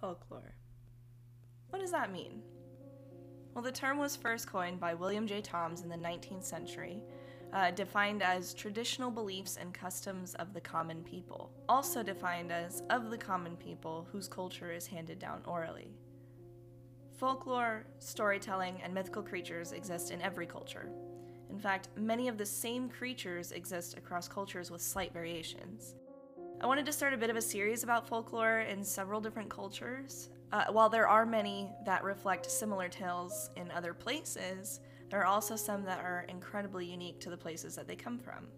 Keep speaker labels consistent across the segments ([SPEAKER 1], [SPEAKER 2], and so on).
[SPEAKER 1] Folklore. What does that mean? Well, the term was first coined by William J. Thoms in the 19th century, uh, defined as traditional beliefs and customs of the common people, also defined as of the common people whose culture is handed down orally. Folklore, storytelling, and mythical creatures exist in every culture. In fact, many of the same creatures exist across cultures with slight variations. I wanted to start a bit of a series about folklore in several different cultures. Uh, while there are many that reflect similar tales in other places, there are also some that are incredibly unique to the places that they come from.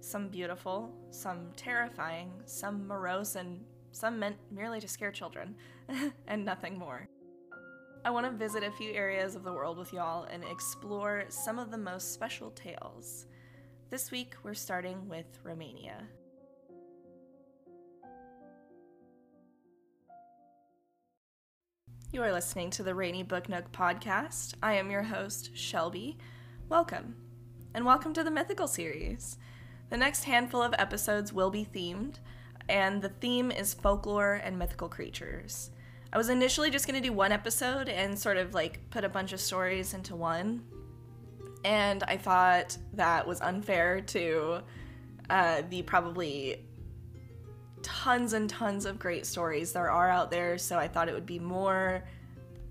[SPEAKER 1] Some beautiful, some terrifying, some morose, and some meant merely to scare children, and nothing more. I want to visit a few areas of the world with y'all and explore some of the most special tales. This week, we're starting with Romania. You are listening to the Rainy Book Nook podcast. I am your host, Shelby. Welcome, and welcome to the Mythical series. The next handful of episodes will be themed, and the theme is folklore and mythical creatures. I was initially just going to do one episode and sort of like put a bunch of stories into one, and I thought that was unfair to uh, the probably tons and tons of great stories there are out there, so I thought it would be more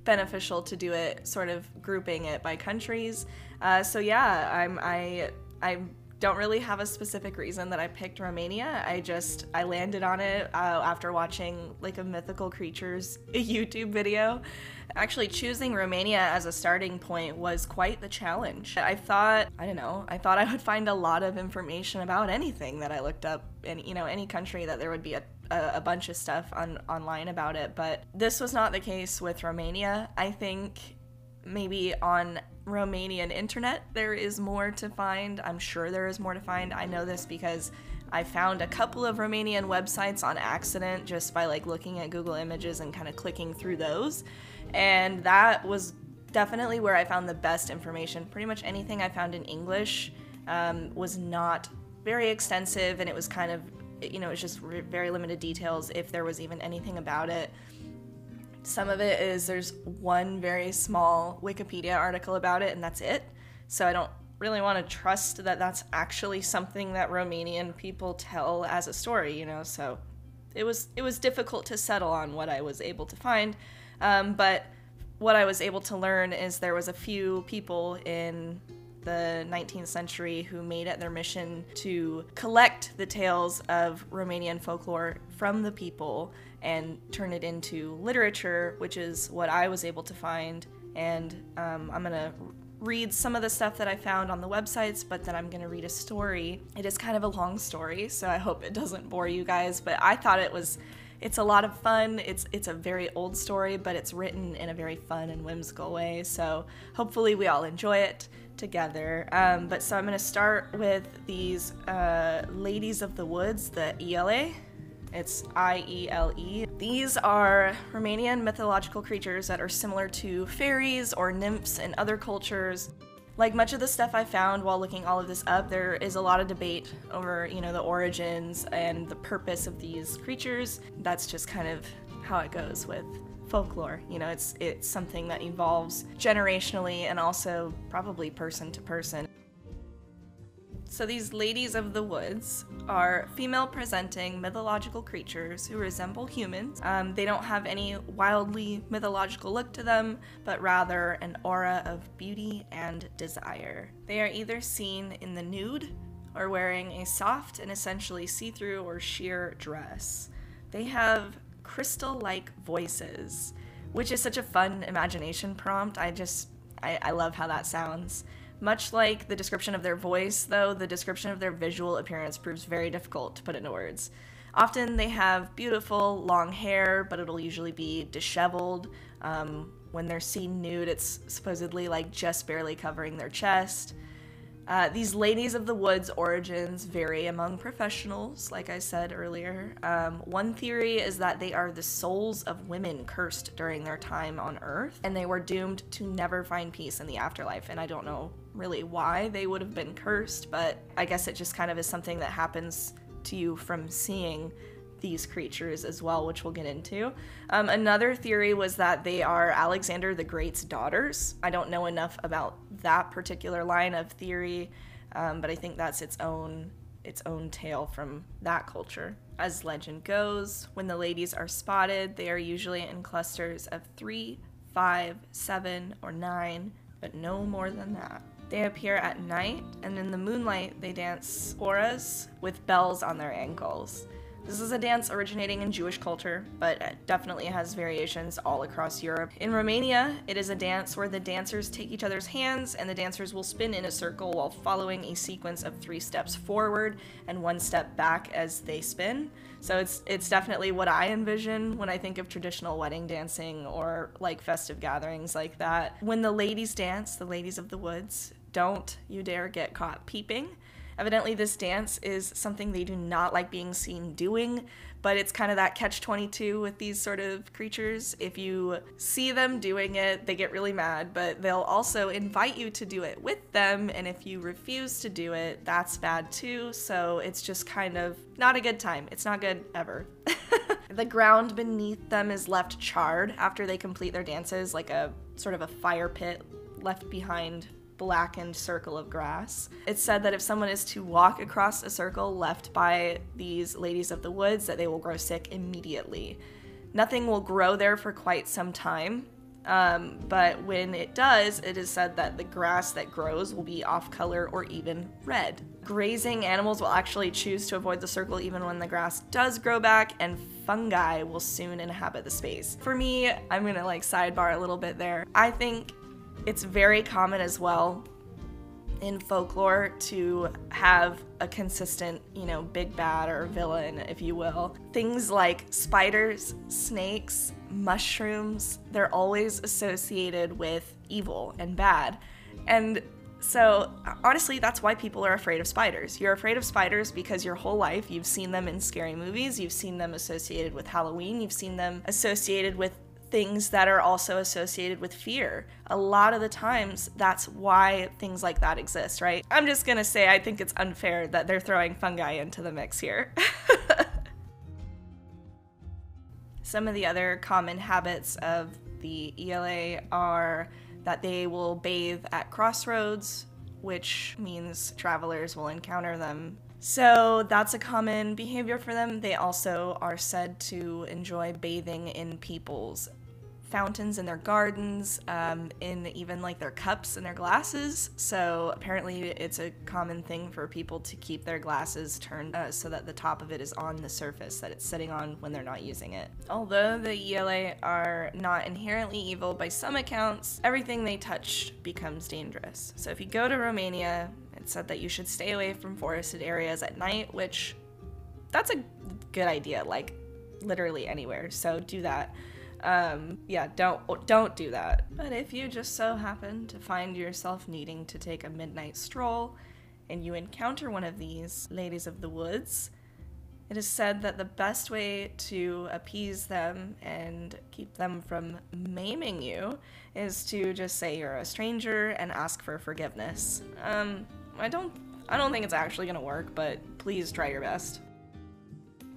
[SPEAKER 1] beneficial to do it sort of grouping it by countries. Uh, so yeah, I'm I I don't really have a specific reason that I picked Romania. I just I landed on it uh, after watching like a mythical creatures YouTube video. Actually, choosing Romania as a starting point was quite the challenge. I thought I don't know. I thought I would find a lot of information about anything that I looked up and you know any country that there would be a a, bunch of stuff on online about it, but this was not the case with Romania. I think maybe on Romanian internet there is more to find. I'm sure there is more to find. I know this because I found a couple of Romanian websites on accident just by like looking at Google Images and kind of clicking through those. And that was definitely where I found the best information. Pretty much anything I found in English um, was not very extensive and it was kind of, you know, it was just very limited details if there was even anything about it. Some of it is there's one very small Wikipedia article about it, and that's it. So I don't really want to trust that that's actually something that Romanian people tell as a story, you know. So it was it was difficult to settle on what I was able to find, um, but what I was able to learn is there was a few people in the 19th century who made it their mission to collect the tales of Romanian folklore from the people and turn it into literature, which is what I was able to find. And um, I'm going to read some of the stuff that I found on the websites, but then I'm going to read a story. It is kind of a long story, so I hope it doesn't bore you guys, but I thought it was it's a lot of fun. It's it's a very old story, but it's written in a very fun and whimsical way. So hopefully we all enjoy it together. Um, but so I'm going to start with these uh, Ladies of the Woods, the iele. It's I E L E. These are Romanian mythological creatures that are similar to fairies or nymphs in other cultures. Like much of the stuff I found while looking all of this up, there is a lot of debate over, you know, the origins and the purpose of these creatures. That's just kind of how it goes with folklore. You know, it's it's something that evolves generationally and also probably person to person. So these ladies of the woods are female presenting mythological creatures who resemble humans. Um, they don't have any wildly mythological look to them, but rather an aura of beauty and desire. They are either seen in the nude or wearing a soft and essentially see through or sheer dress. They have crystal like voices, which is such a fun imagination prompt. I just, I, I love how that sounds. Much like the description of their voice, though, the description of their visual appearance proves very difficult to put into words. Often they have beautiful long hair, but it'll usually be disheveled. Um, when they're seen nude, it's supposedly like just barely covering their chest. Uh, these ladies of the woods origins vary among professionals, like I said earlier. Um, one theory is that they are the souls of women cursed during their time on Earth, and they were doomed to never find peace in the afterlife. And I don't know really why they would have been cursed, but I guess it just kind of is something that happens to you from seeing these creatures as well, which we'll get into. Um, another theory was that they are Alexander the Great's daughters. I don't know enough about that particular line of theory, um, but I think that's its own its own tale from that culture. As legend goes, when the ladies are spotted, they are usually in clusters of three, five, seven, or nine, but no more than that. They appear at night, and in the moonlight, they dance horas with bells on their ankles. This is a dance originating in Jewish culture, but it definitely has variations all across Europe. In Romania, it is a dance where the dancers take each other's hands and the dancers will spin in a circle while following a sequence of three steps forward and one step back as they spin. So it's it's definitely what I envision when I think of traditional wedding dancing or like festive gatherings like that. When the ladies dance, the ladies of the woods, don't you dare get caught peeping. Evidently, this dance is something they do not like being seen doing, but it's kind of that catch 22 with these sort of creatures. If you see them doing it, they get really mad, but they'll also invite you to do it with them, and if you refuse to do it, that's bad too. So it's just kind of not a good time. It's not good ever. the ground beneath them is left charred after they complete their dances, like a sort of a fire pit left behind blackened circle of grass. It's said that if someone is to walk across a circle left by these ladies of the woods, that they will grow sick immediately. Nothing will grow there for quite some time, um, but when it does, it is said that the grass that grows will be off color or even red. Grazing animals will actually choose to avoid the circle even when the grass does grow back, and fungi will soon inhabit the space. For me, I'm gonna like sidebar a little bit there. I think it's very common as well in folklore to have a consistent, you know, big bad or villain, if you will. Things like spiders, snakes, mushrooms, they're always associated with evil and bad. And so, honestly, that's why people are afraid of spiders. You're afraid of spiders because your whole life you've seen them in scary movies, you've seen them associated with Halloween, you've seen them associated with things that are also associated with fear. A lot of the times, that's why things like that exist, right? I'm just gonna say I think it's unfair that they're throwing fungi into the mix here. Some of the other common habits of the iele are that they will bathe at crossroads, which means travelers will encounter them so that's a common behavior for them. They also are said to enjoy bathing in people's fountains in their gardens, um, in even like their cups and their glasses. So apparently, it's a common thing for people to keep their glasses turned uh, so that the top of it is on the surface that it's sitting on when they're not using it. Although the iele are not inherently evil by some accounts, everything they touch becomes dangerous. So if you go to Romania, it said that you should stay away from forested areas at night, which that's a good idea, like literally anywhere. So do that. Um, yeah, don't don't do that. But if you just so happen to find yourself needing to take a midnight stroll and you encounter one of these ladies of the woods, it is said that the best way to appease them and keep them from maiming you is to just say you're a stranger and ask for forgiveness. Um, I don't I don't think it's actually gonna work, but please try your best.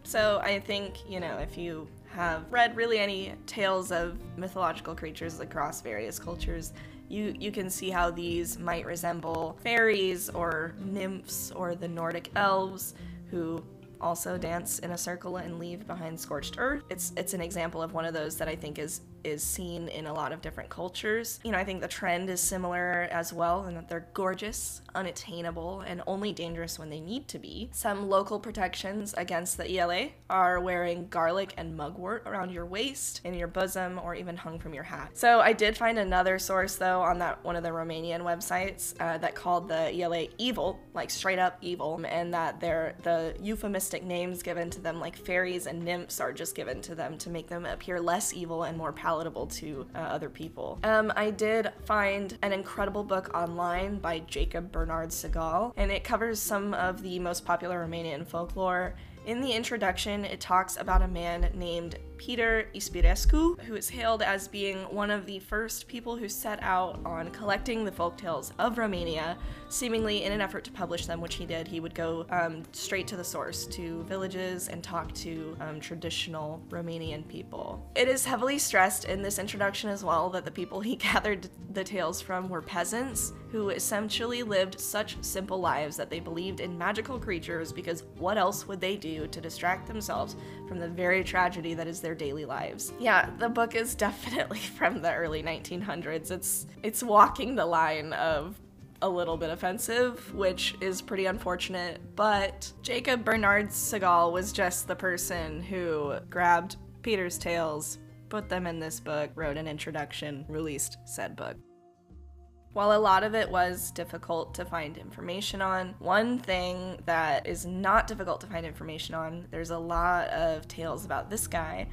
[SPEAKER 1] So I think, you know, if you have read really any tales of mythological creatures across various cultures, you, you can see how these might resemble fairies or nymphs or the Nordic elves who also dance in a circle and leave behind scorched earth. It's it's an example of one of those that I think is is seen in a lot of different cultures. You know, I think the trend is similar as well in that they're gorgeous, unattainable, and only dangerous when they need to be. Some local protections against the iele are wearing garlic and mugwort around your waist, in your bosom, or even hung from your hat. So I did find another source though on that one of the Romanian websites uh, that called the iele evil, like straight up evil, and that they're the euphemistic names given to them like fairies and nymphs are just given to them to make them appear less evil and more powerful palatable to uh, other people. Um, I did find an incredible book online by Jacob Bernard Segal, and it covers some of the most popular Romanian folklore. In the introduction, it talks about a man named Peter Ispirescu, who is hailed as being one of the first people who set out on collecting the folktales of Romania, seemingly in an effort to publish them, which he did. He would go um, straight to the source, to villages, and talk to um, traditional Romanian people. It is heavily stressed in this introduction as well that the people he gathered the tales from were peasants who essentially lived such simple lives that they believed in magical creatures because what else would they do to distract themselves from the very tragedy that is their daily lives? Yeah, the book is definitely from the early 1900s. It's it's walking the line of a little bit offensive, which is pretty unfortunate, but Jacob Bernard Segal was just the person who grabbed Peter's tales, put them in this book, wrote an introduction, released said book. While a lot of it was difficult to find information on, one thing that is not difficult to find information on, there's a lot of tales about this guy,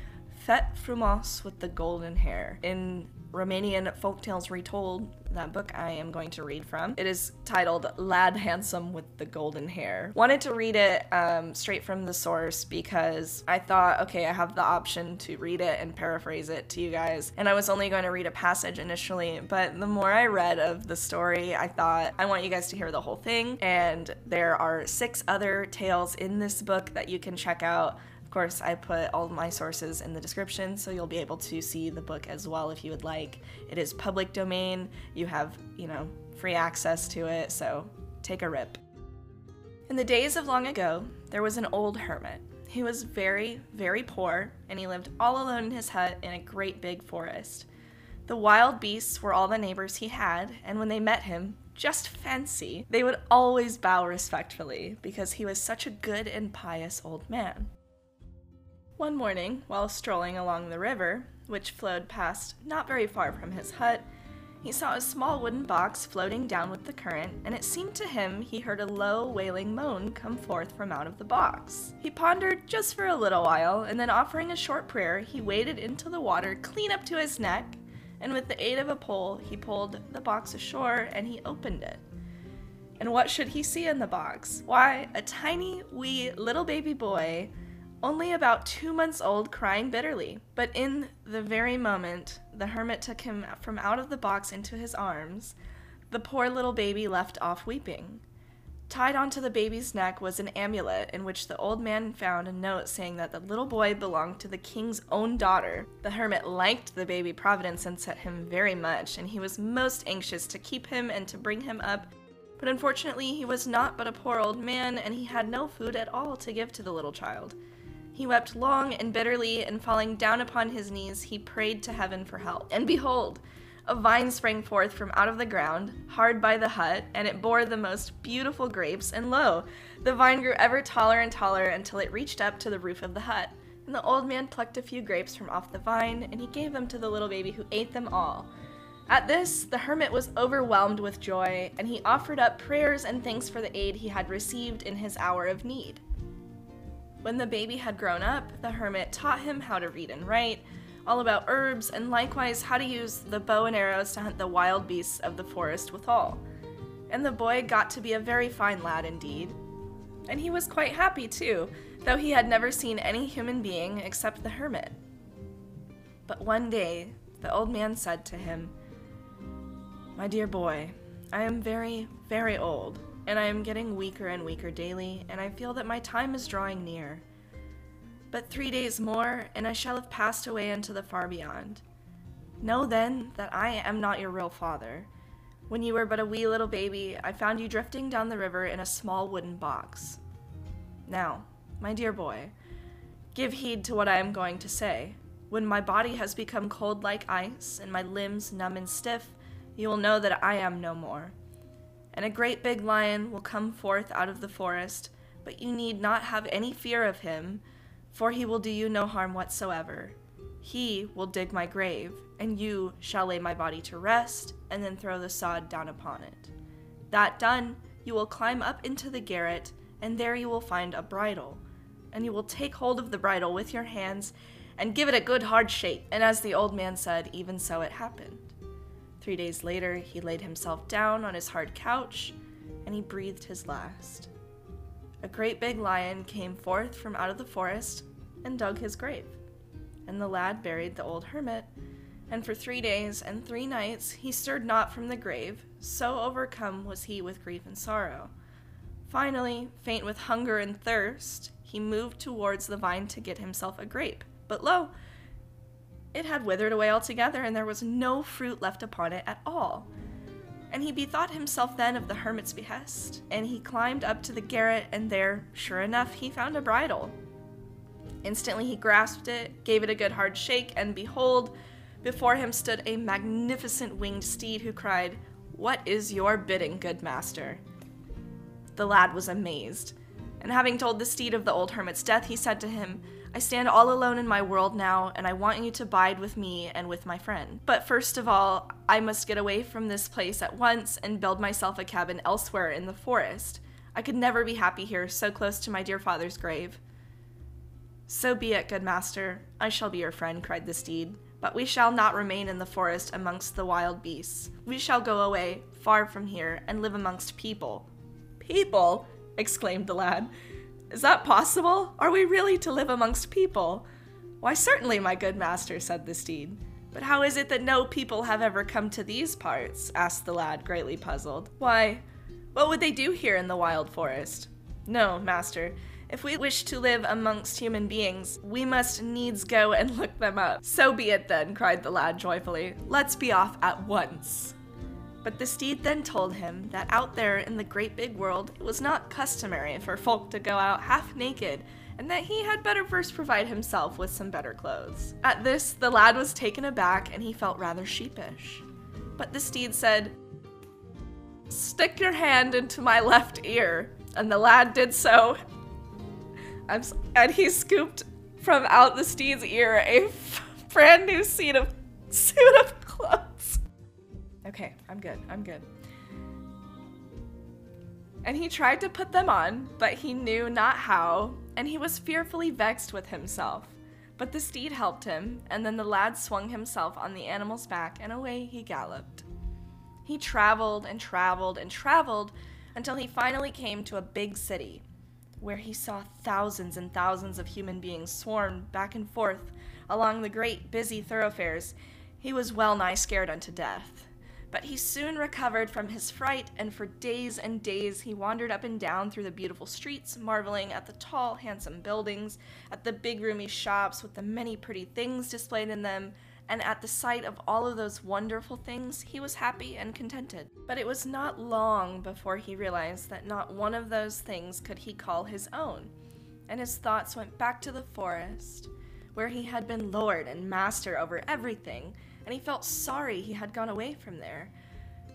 [SPEAKER 1] Fet Frumos with the golden hair. In Romanian Folktales Retold, that book I am going to read from. It is titled Lad Handsome with the Golden Hair. Wanted to read it um, straight from the source because I thought, okay, I have the option to read it and paraphrase it to you guys. And I was only going to read a passage initially, but the more I read of the story, I thought, I want you guys to hear the whole thing. And there are six other tales in this book that you can check out. Of course, I put all my sources in the description, so you'll be able to see the book as well if you would like. It is public domain. You have, you know, free access to it, so take a rip. In the days of long ago, there was an old hermit. He was very, very poor, and he lived all alone in his hut in a great big forest. The wild beasts were all the neighbors he had, and when they met him, just fancy, they would always bow respectfully because he was such a good and pious old man. One morning, while strolling along the river, which flowed past not very far from his hut, he saw a small wooden box floating down with the current, and it seemed to him he heard a low, wailing moan come forth from out of the box. He pondered just for a little while, and then offering a short prayer, he waded into the water clean up to his neck, and with the aid of a pole, he pulled the box ashore and he opened it. And what should he see in the box? Why, a tiny, wee little baby boy only about two months old, crying bitterly. But in the very moment the hermit took him from out of the box into his arms, the poor little baby left off weeping. Tied onto the baby's neck was an amulet in which the old man found a note saying that the little boy belonged to the king's own daughter. The hermit liked the baby Providence and set him very much, and he was most anxious to keep him and to bring him up. But unfortunately, he was not but a poor old man, and he had no food at all to give to the little child. He wept long and bitterly, and falling down upon his knees, he prayed to heaven for help. And behold, a vine sprang forth from out of the ground, hard by the hut, and it bore the most beautiful grapes, and lo, the vine grew ever taller and taller until it reached up to the roof of the hut. And the old man plucked a few grapes from off the vine, and he gave them to the little baby, who ate them all. At this, the hermit was overwhelmed with joy, and he offered up prayers and thanks for the aid he had received in his hour of need. When the baby had grown up, the hermit taught him how to read and write, all about herbs, and likewise how to use the bow and arrows to hunt the wild beasts of the forest withal. And the boy got to be a very fine lad indeed. And he was quite happy too, though he had never seen any human being except the hermit. But one day, the old man said to him, My dear boy, I am very, very old and I am getting weaker and weaker daily, and I feel that my time is drawing near. But three days more, and I shall have passed away into the far beyond. Know then that I am not your real father. When you were but a wee little baby, I found you drifting down the river in a small wooden box. Now, my dear boy, give heed to what I am going to say. When my body has become cold like ice, and my limbs numb and stiff, you will know that I am no more and a great big lion will come forth out of the forest, but you need not have any fear of him, for he will do you no harm whatsoever. He will dig my grave, and you shall lay my body to rest, and then throw the sod down upon it. That done, you will climb up into the garret, and there you will find a bridle. And you will take hold of the bridle with your hands, and give it a good hard shake. And as the old man said, even so it happened. Three days later, he laid himself down on his hard couch and he breathed his last. A great big lion came forth from out of the forest and dug his grave. and the lad buried the old hermit. And for three days and three nights he stirred not from the grave, so overcome was he with grief and sorrow. Finally, faint with hunger and thirst, he moved towards the vine to get himself a grape. But lo, it had withered away altogether, and there was no fruit left upon it at all. And he bethought himself then of the hermit's behest, and he climbed up to the garret, and there, sure enough, he found a bridle. Instantly he grasped it, gave it a good hard shake, and behold, before him stood a magnificent winged steed who cried, What is your bidding, good master? The lad was amazed, and having told the steed of the old hermit's death, he said to him, I stand all alone in my world now, and I want you to bide with me and with my friend. But first of all, I must get away from this place at once and build myself a cabin elsewhere in the forest. I could never be happy here, so close to my dear father's grave. So be it, good master. I shall be your friend, cried the steed. But we shall not remain in the forest amongst the wild beasts. We shall go away, far from here, and live amongst people. People? exclaimed the lad. Is that possible? Are we really to live amongst people? Why, certainly, my good master, said the steed. But how is it that no people have ever come to these parts? asked the lad, greatly puzzled. Why, what would they do here in the wild forest? No, master. If we wish to live amongst human beings, we must needs go and look them up. So be it then, cried the lad joyfully. Let's be off at once. But the steed then told him that out there in the great big world it was not customary for folk to go out half naked, and that he had better first provide himself with some better clothes. At this, the lad was taken aback and he felt rather sheepish. But the steed said, Stick your hand into my left ear. And the lad did so. and he scooped from out the steed's ear a brand new suit of, suit of clothes. Okay, I'm good. I'm good. And he tried to put them on, but he knew not how, and he was fearfully vexed with himself. But the steed helped him, and then the lad swung himself on the animal's back, and away he galloped. He traveled and traveled and traveled until he finally came to a big city, where he saw thousands and thousands of human beings swarm back and forth along the great busy thoroughfares. He was well nigh scared unto death. But he soon recovered from his fright, and for days and days he wandered up and down through the beautiful streets, marveling at the tall, handsome buildings, at the big, roomy shops with the many pretty things displayed in them, and at the sight of all of those wonderful things, he was happy and contented. But it was not long before he realized that not one of those things could he call his own, and his thoughts went back to the forest, where he had been lord and master over everything and he felt sorry he had gone away from there.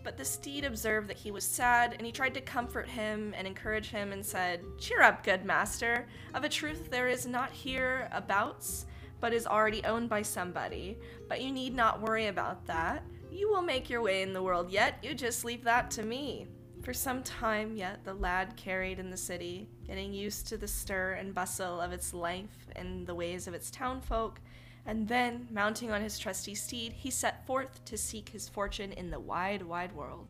[SPEAKER 1] But the steed observed that he was sad, and he tried to comfort him and encourage him and said, Cheer up, good master. Of a truth, there is not here abouts, but is already owned by somebody. But you need not worry about that. You will make your way in the world yet, you just leave that to me. For some time yet, the lad carried in the city, getting used to the stir and bustle of its life and the ways of its townfolk, and then, mounting on his trusty steed, he set forth to seek his fortune in the wide, wide world.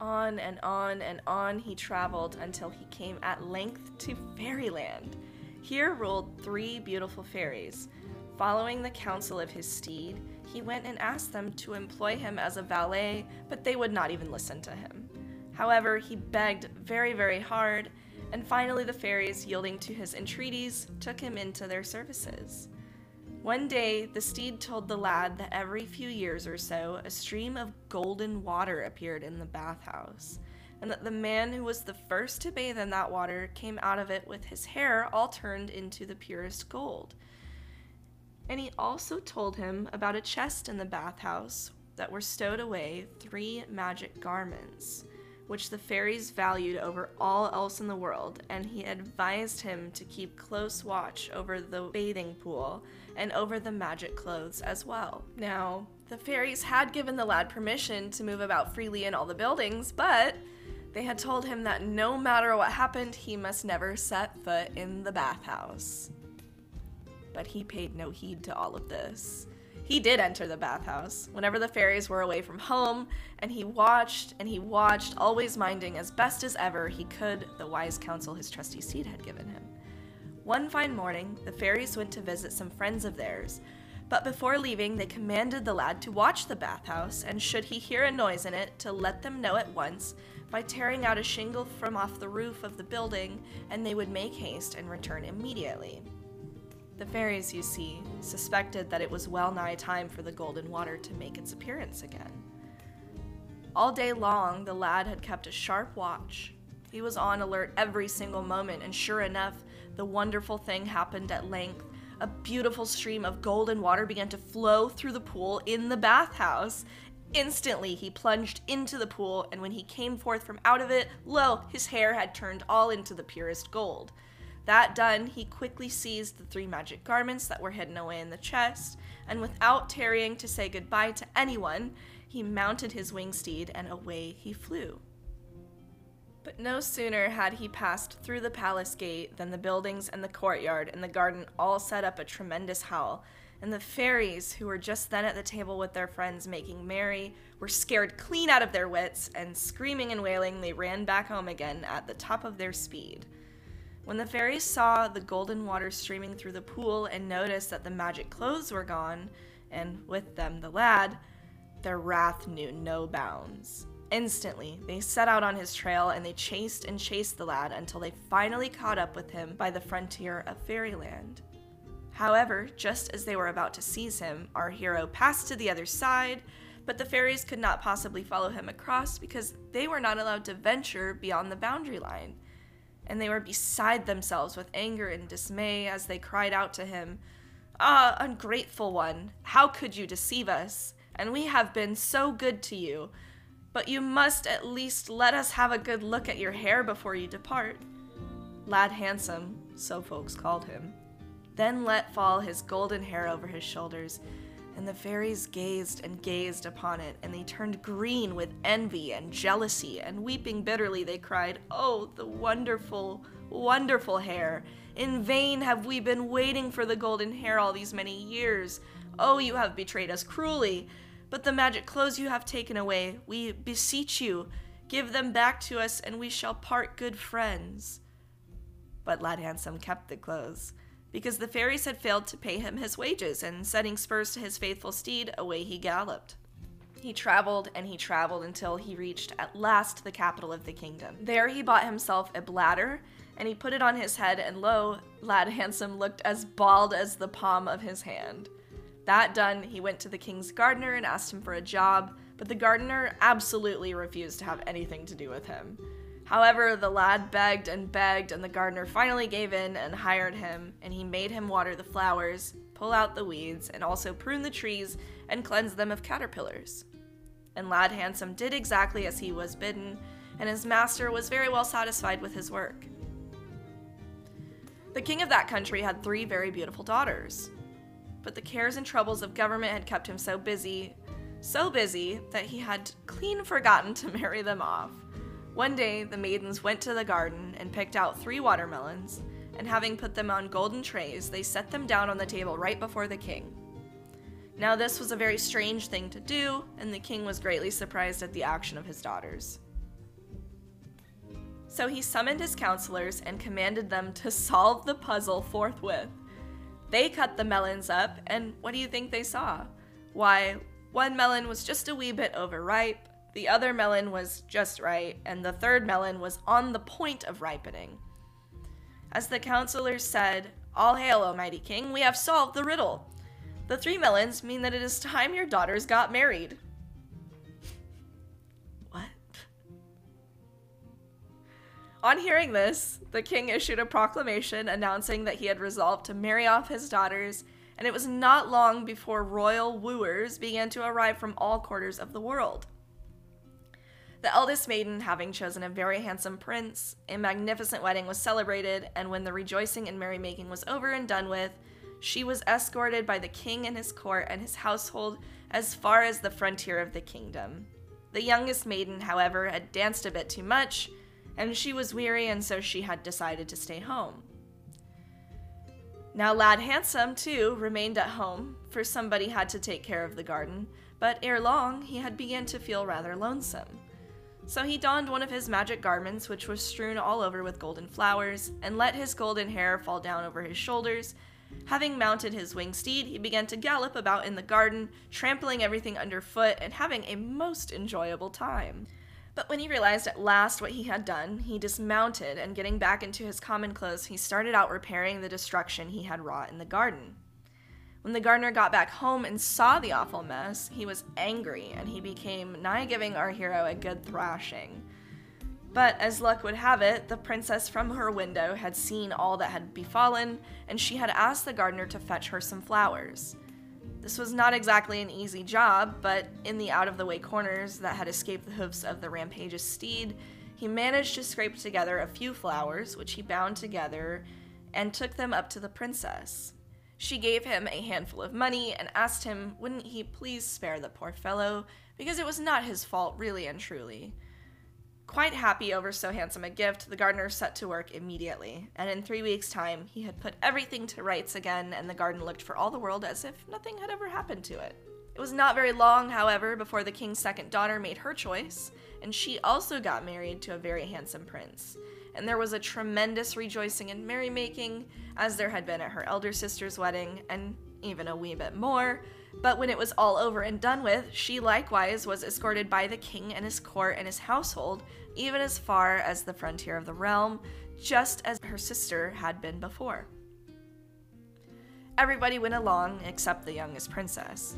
[SPEAKER 1] On and on and on he traveled until he came at length to Fairyland. Here ruled three beautiful fairies. Following the counsel of his steed, he went and asked them to employ him as a valet, but they would not even listen to him. However, he begged very, very hard, and finally the fairies, yielding to his entreaties, took him into their services. One day, the steed told the lad that every few years or so, a stream of golden water appeared in the bathhouse, and that the man who was the first to bathe in that water came out of it with his hair all turned into the purest gold. And he also told him about a chest in the bathhouse that were stowed away three magic garments which the fairies valued over all else in the world, and he advised him to keep close watch over the bathing pool and over the magic clothes as well. Now, the fairies had given the lad permission to move about freely in all the buildings, but they had told him that no matter what happened, he must never set foot in the bathhouse. But he paid no heed to all of this. He did enter the bathhouse whenever the fairies were away from home, and he watched and he watched, always minding as best as ever he could the wise counsel his trusty steed had given him. One fine morning, the fairies went to visit some friends of theirs, but before leaving, they commanded the lad to watch the bathhouse, and should he hear a noise in it, to let them know at once by tearing out a shingle from off the roof of the building, and they would make haste and return immediately. The fairies, you see, suspected that it was well nigh time for the golden water to make its appearance again. All day long, the lad had kept a sharp watch. He was on alert every single moment, and sure enough, the wonderful thing happened at length. A beautiful stream of golden water began to flow through the pool in the bathhouse. Instantly, he plunged into the pool, and when he came forth from out of it, lo, his hair had turned all into the purest gold. That done, he quickly seized the three magic garments that were hidden away in the chest, and without tarrying to say goodbye to anyone, he mounted his winged steed and away he flew. But no sooner had he passed through the palace gate than the buildings and the courtyard and the garden all set up a tremendous howl, and the fairies, who were just then at the table with their friends making merry, were scared clean out of their wits, and screaming and wailing, they ran back home again at the top of their speed. When the fairies saw the golden water streaming through the pool and noticed that the magic clothes were gone, and with them the lad, their wrath knew no bounds. Instantly, they set out on his trail and they chased and chased the lad until they finally caught up with him by the frontier of fairyland. However, just as they were about to seize him, our hero passed to the other side, but the fairies could not possibly follow him across because they were not allowed to venture beyond the boundary line. And they were beside themselves with anger and dismay as they cried out to him, Ah, ungrateful one, how could you deceive us? And we have been so good to you but you must at least let us have a good look at your hair before you depart. Lad Handsome, so folks called him, then let fall his golden hair over his shoulders, and the fairies gazed and gazed upon it, and they turned green with envy and jealousy, and weeping bitterly, they cried, Oh, the wonderful, wonderful hair! In vain have we been waiting for the golden hair all these many years. Oh, you have betrayed us cruelly. But the magic clothes you have taken away, we beseech you, give them back to us, and we shall part good friends. But Lad Handsome kept the clothes, because the fairies had failed to pay him his wages, and setting spurs to his faithful steed, away he galloped. He traveled and he traveled until he reached at last the capital of the kingdom. There he bought himself a bladder, and he put it on his head, and lo, Lad Handsome looked as bald as the palm of his hand. That done, he went to the king's gardener and asked him for a job, but the gardener absolutely refused to have anything to do with him. However, the lad begged and begged, and the gardener finally gave in and hired him, and he made him water the flowers, pull out the weeds, and also prune the trees and cleanse them of caterpillars. And Lad Handsome did exactly as he was bidden, and his master was very well satisfied with his work. The king of that country had three very beautiful daughters but the cares and troubles of government had kept him so busy, so busy, that he had clean forgotten to marry them off. One day, the maidens went to the garden and picked out three watermelons, and having put them on golden trays, they set them down on the table right before the king. Now, this was a very strange thing to do, and the king was greatly surprised at the action of his daughters. So he summoned his counselors and commanded them to solve the puzzle forthwith. They cut the melons up, and what do you think they saw? Why, one melon was just a wee bit overripe, the other melon was just right, and the third melon was on the point of ripening. As the counselors said, All hail, O mighty king, we have solved the riddle. The three melons mean that it is time your daughters got married. On hearing this, the king issued a proclamation announcing that he had resolved to marry off his daughters, and it was not long before royal wooers began to arrive from all quarters of the world. The eldest maiden having chosen a very handsome prince, a magnificent wedding was celebrated, and when the rejoicing and merrymaking was over and done with, she was escorted by the king and his court and his household as far as the frontier of the kingdom. The youngest maiden, however, had danced a bit too much and she was weary, and so she had decided to stay home. Now, Lad Handsome, too, remained at home, for somebody had to take care of the garden, but ere long he had begun to feel rather lonesome. So he donned one of his magic garments, which was strewn all over with golden flowers, and let his golden hair fall down over his shoulders. Having mounted his winged steed, he began to gallop about in the garden, trampling everything underfoot and having a most enjoyable time. But when he realized at last what he had done, he dismounted and getting back into his common clothes, he started out repairing the destruction he had wrought in the garden. When the gardener got back home and saw the awful mess, he was angry and he became nigh giving our hero a good thrashing. But as luck would have it, the princess from her window had seen all that had befallen, and she had asked the gardener to fetch her some flowers. This was not exactly an easy job, but in the out of the way corners that had escaped the hoofs of the rampageous steed, he managed to scrape together a few flowers, which he bound together and took them up to the princess. She gave him a handful of money and asked him wouldn't he please spare the poor fellow, because it was not his fault, really and truly. Quite happy over so handsome a gift, the gardener set to work immediately, and in three weeks' time he had put everything to rights again, and the garden looked for all the world as if nothing had ever happened to it. It was not very long, however, before the king's second daughter made her choice, and she also got married to a very handsome prince and there was a tremendous rejoicing and merrymaking, as there had been at her elder sister's wedding, and even a wee bit more. But when it was all over and done with, she likewise was escorted by the king and his court and his household, even as far as the frontier of the realm, just as her sister had been before. Everybody went along except the youngest princess.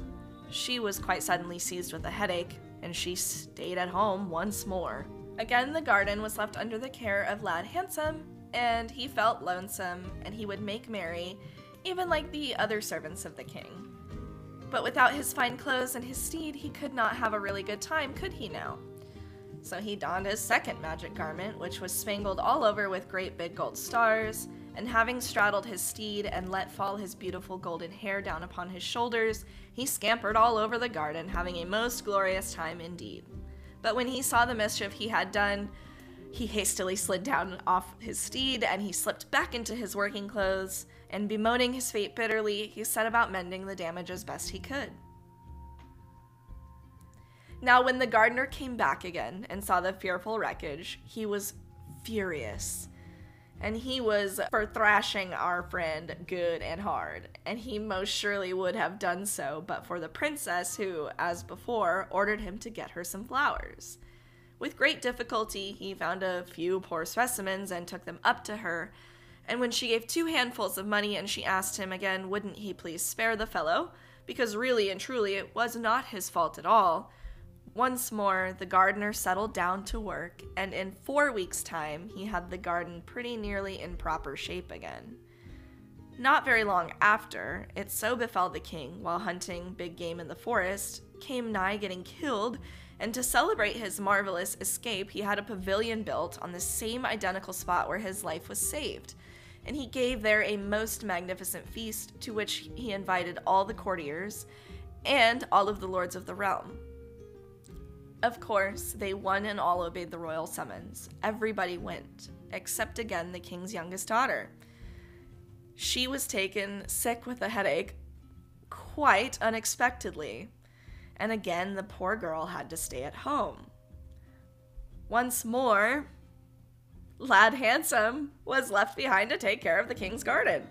[SPEAKER 1] She was quite suddenly seized with a headache, and she stayed at home once more. Again, the garden was left under the care of Lad Handsome, and he felt lonesome, and he would make merry, even like the other servants of the king. But without his fine clothes and his steed, he could not have a really good time, could he now? So he donned his second magic garment, which was spangled all over with great big gold stars, and having straddled his steed and let fall his beautiful golden hair down upon his shoulders, he scampered all over the garden, having a most glorious time indeed. But when he saw the mischief he had done, he hastily slid down off his steed and he slipped back into his working clothes, and bemoaning his fate bitterly, he set about mending the damage as best he could. Now, when the gardener came back again and saw the fearful wreckage, he was furious and he was for thrashing our friend good and hard, and he most surely would have done so but for the princess, who, as before, ordered him to get her some flowers. With great difficulty, he found a few poor specimens and took them up to her, and when she gave two handfuls of money and she asked him again, wouldn't he please spare the fellow, because really and truly it was not his fault at all, once more, the gardener settled down to work, and in four weeks' time, he had the garden pretty nearly in proper shape again. Not very long after, it so befell the king, while hunting big game in the forest, came nigh getting killed, and to celebrate his marvelous escape, he had a pavilion built on the same identical spot where his life was saved. And he gave there a most magnificent feast, to which he invited all the courtiers and all of the lords of the realm. Of course, they one and all obeyed the royal summons. Everybody went, except again the king's youngest daughter. She was taken sick with a headache quite unexpectedly, and again the poor girl had to stay at home. Once more, Lad Handsome was left behind to take care of the king's garden.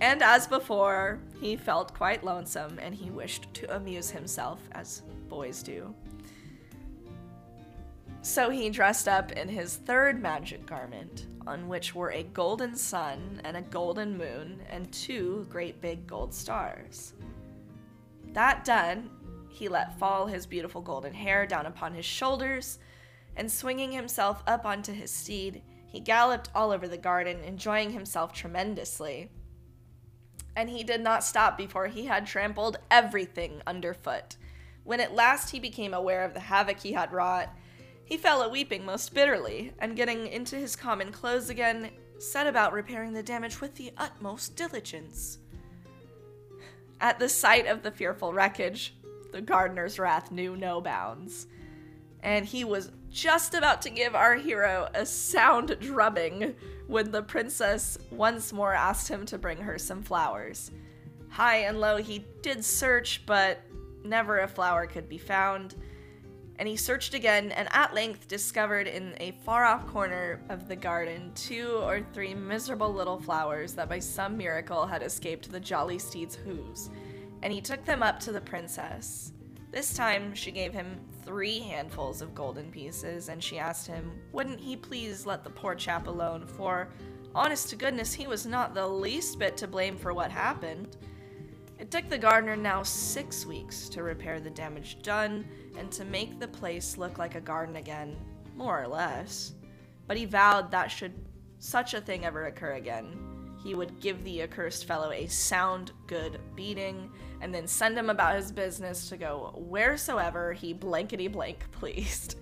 [SPEAKER 1] And as before, he felt quite lonesome and he wished to amuse himself as boys do. So he dressed up in his third magic garment, on which were a golden sun and a golden moon and two great big gold stars. That done, he let fall his beautiful golden hair down upon his shoulders, and swinging himself up onto his steed, he galloped all over the garden, enjoying himself tremendously. And he did not stop before he had trampled everything underfoot when at last he became aware of the havoc he had wrought, he fell a weeping most bitterly, and getting into his common clothes again, set about repairing the damage with the utmost diligence. At the sight of the fearful wreckage, the gardener's wrath knew no bounds, and he was just about to give our hero a sound drubbing when the princess once more asked him to bring her some flowers. High and low he did search, but never a flower could be found. And he searched again and at length discovered in a far off corner of the garden two or three miserable little flowers that by some miracle had escaped the jolly steed's hooves. And he took them up to the princess. This time she gave him three handfuls of golden pieces, and she asked him, wouldn't he please let the poor chap alone, for, honest to goodness, he was not the least bit to blame for what happened. It took the gardener now six weeks to repair the damage done and to make the place look like a garden again, more or less. But he vowed that should such a thing ever occur again, he would give the accursed fellow a sound good beating and then send him about his business to go wheresoever he blankety blank pleased.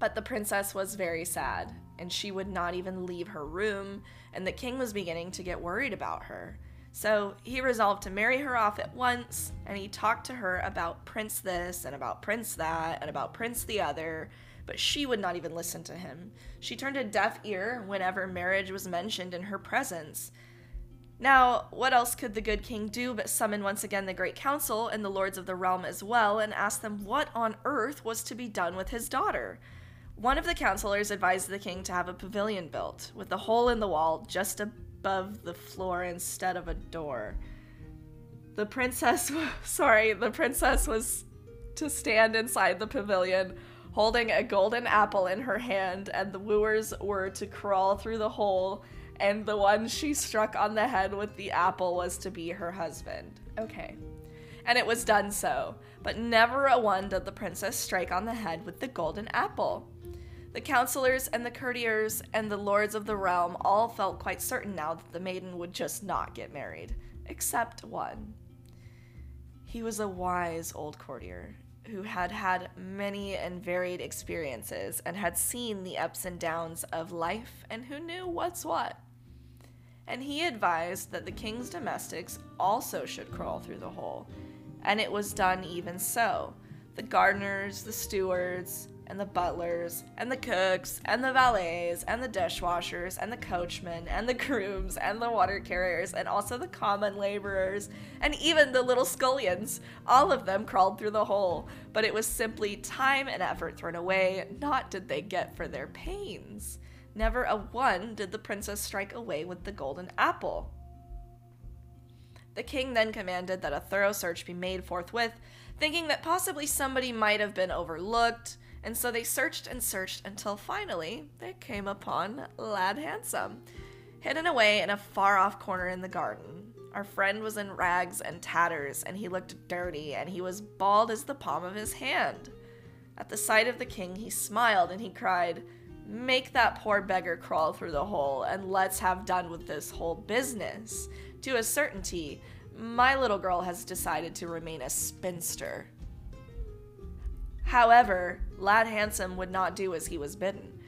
[SPEAKER 1] but the princess was very sad, and she would not even leave her room, and the king was beginning to get worried about her. So he resolved to marry her off at once, and he talked to her about Prince this and about Prince that and about Prince the other, but she would not even listen to him. She turned a deaf ear whenever marriage was mentioned in her presence. Now, what else could the good king do but summon once again the great council and the lords of the realm as well and ask them what on earth was to be done with his daughter? One of the counselors advised the king to have a pavilion built, with a hole in the wall just above the floor instead of a door. The princess, sorry, the princess was to stand inside the pavilion holding a golden apple in her hand, and the wooers were to crawl through the hole, and the one she struck on the head with the apple was to be her husband. Okay. And it was done so, but never a one did the princess strike on the head with the golden apple. The counselors and the courtiers and the lords of the realm all felt quite certain now that the maiden would just not get married, except one. He was a wise old courtier who had had many and varied experiences and had seen the ups and downs of life and who knew what's what. And he advised that the king's domestics also should crawl through the hole, and it was done even so. The gardeners, the stewards, and the butlers, and the cooks, and the valets, and the dishwashers, and the coachmen, and the grooms, and the water carriers, and also the common laborers, and even the little scullions. All of them crawled through the hole, but it was simply time and effort thrown away, not did they get for their pains. Never a one did the princess strike away with the golden apple. The king then commanded that a thorough search be made forthwith, thinking that possibly somebody might have been overlooked and so they searched and searched until finally they came upon Lad Handsome, hidden away in a far off corner in the garden. Our friend was in rags and tatters, and he looked dirty, and he was bald as the palm of his hand. At the sight of the king, he smiled and he cried, Make that poor beggar crawl through the hole, and let's have done with this whole business. To a certainty, my little girl has decided to remain a spinster. However, Lad Handsome would not do as he was bidden.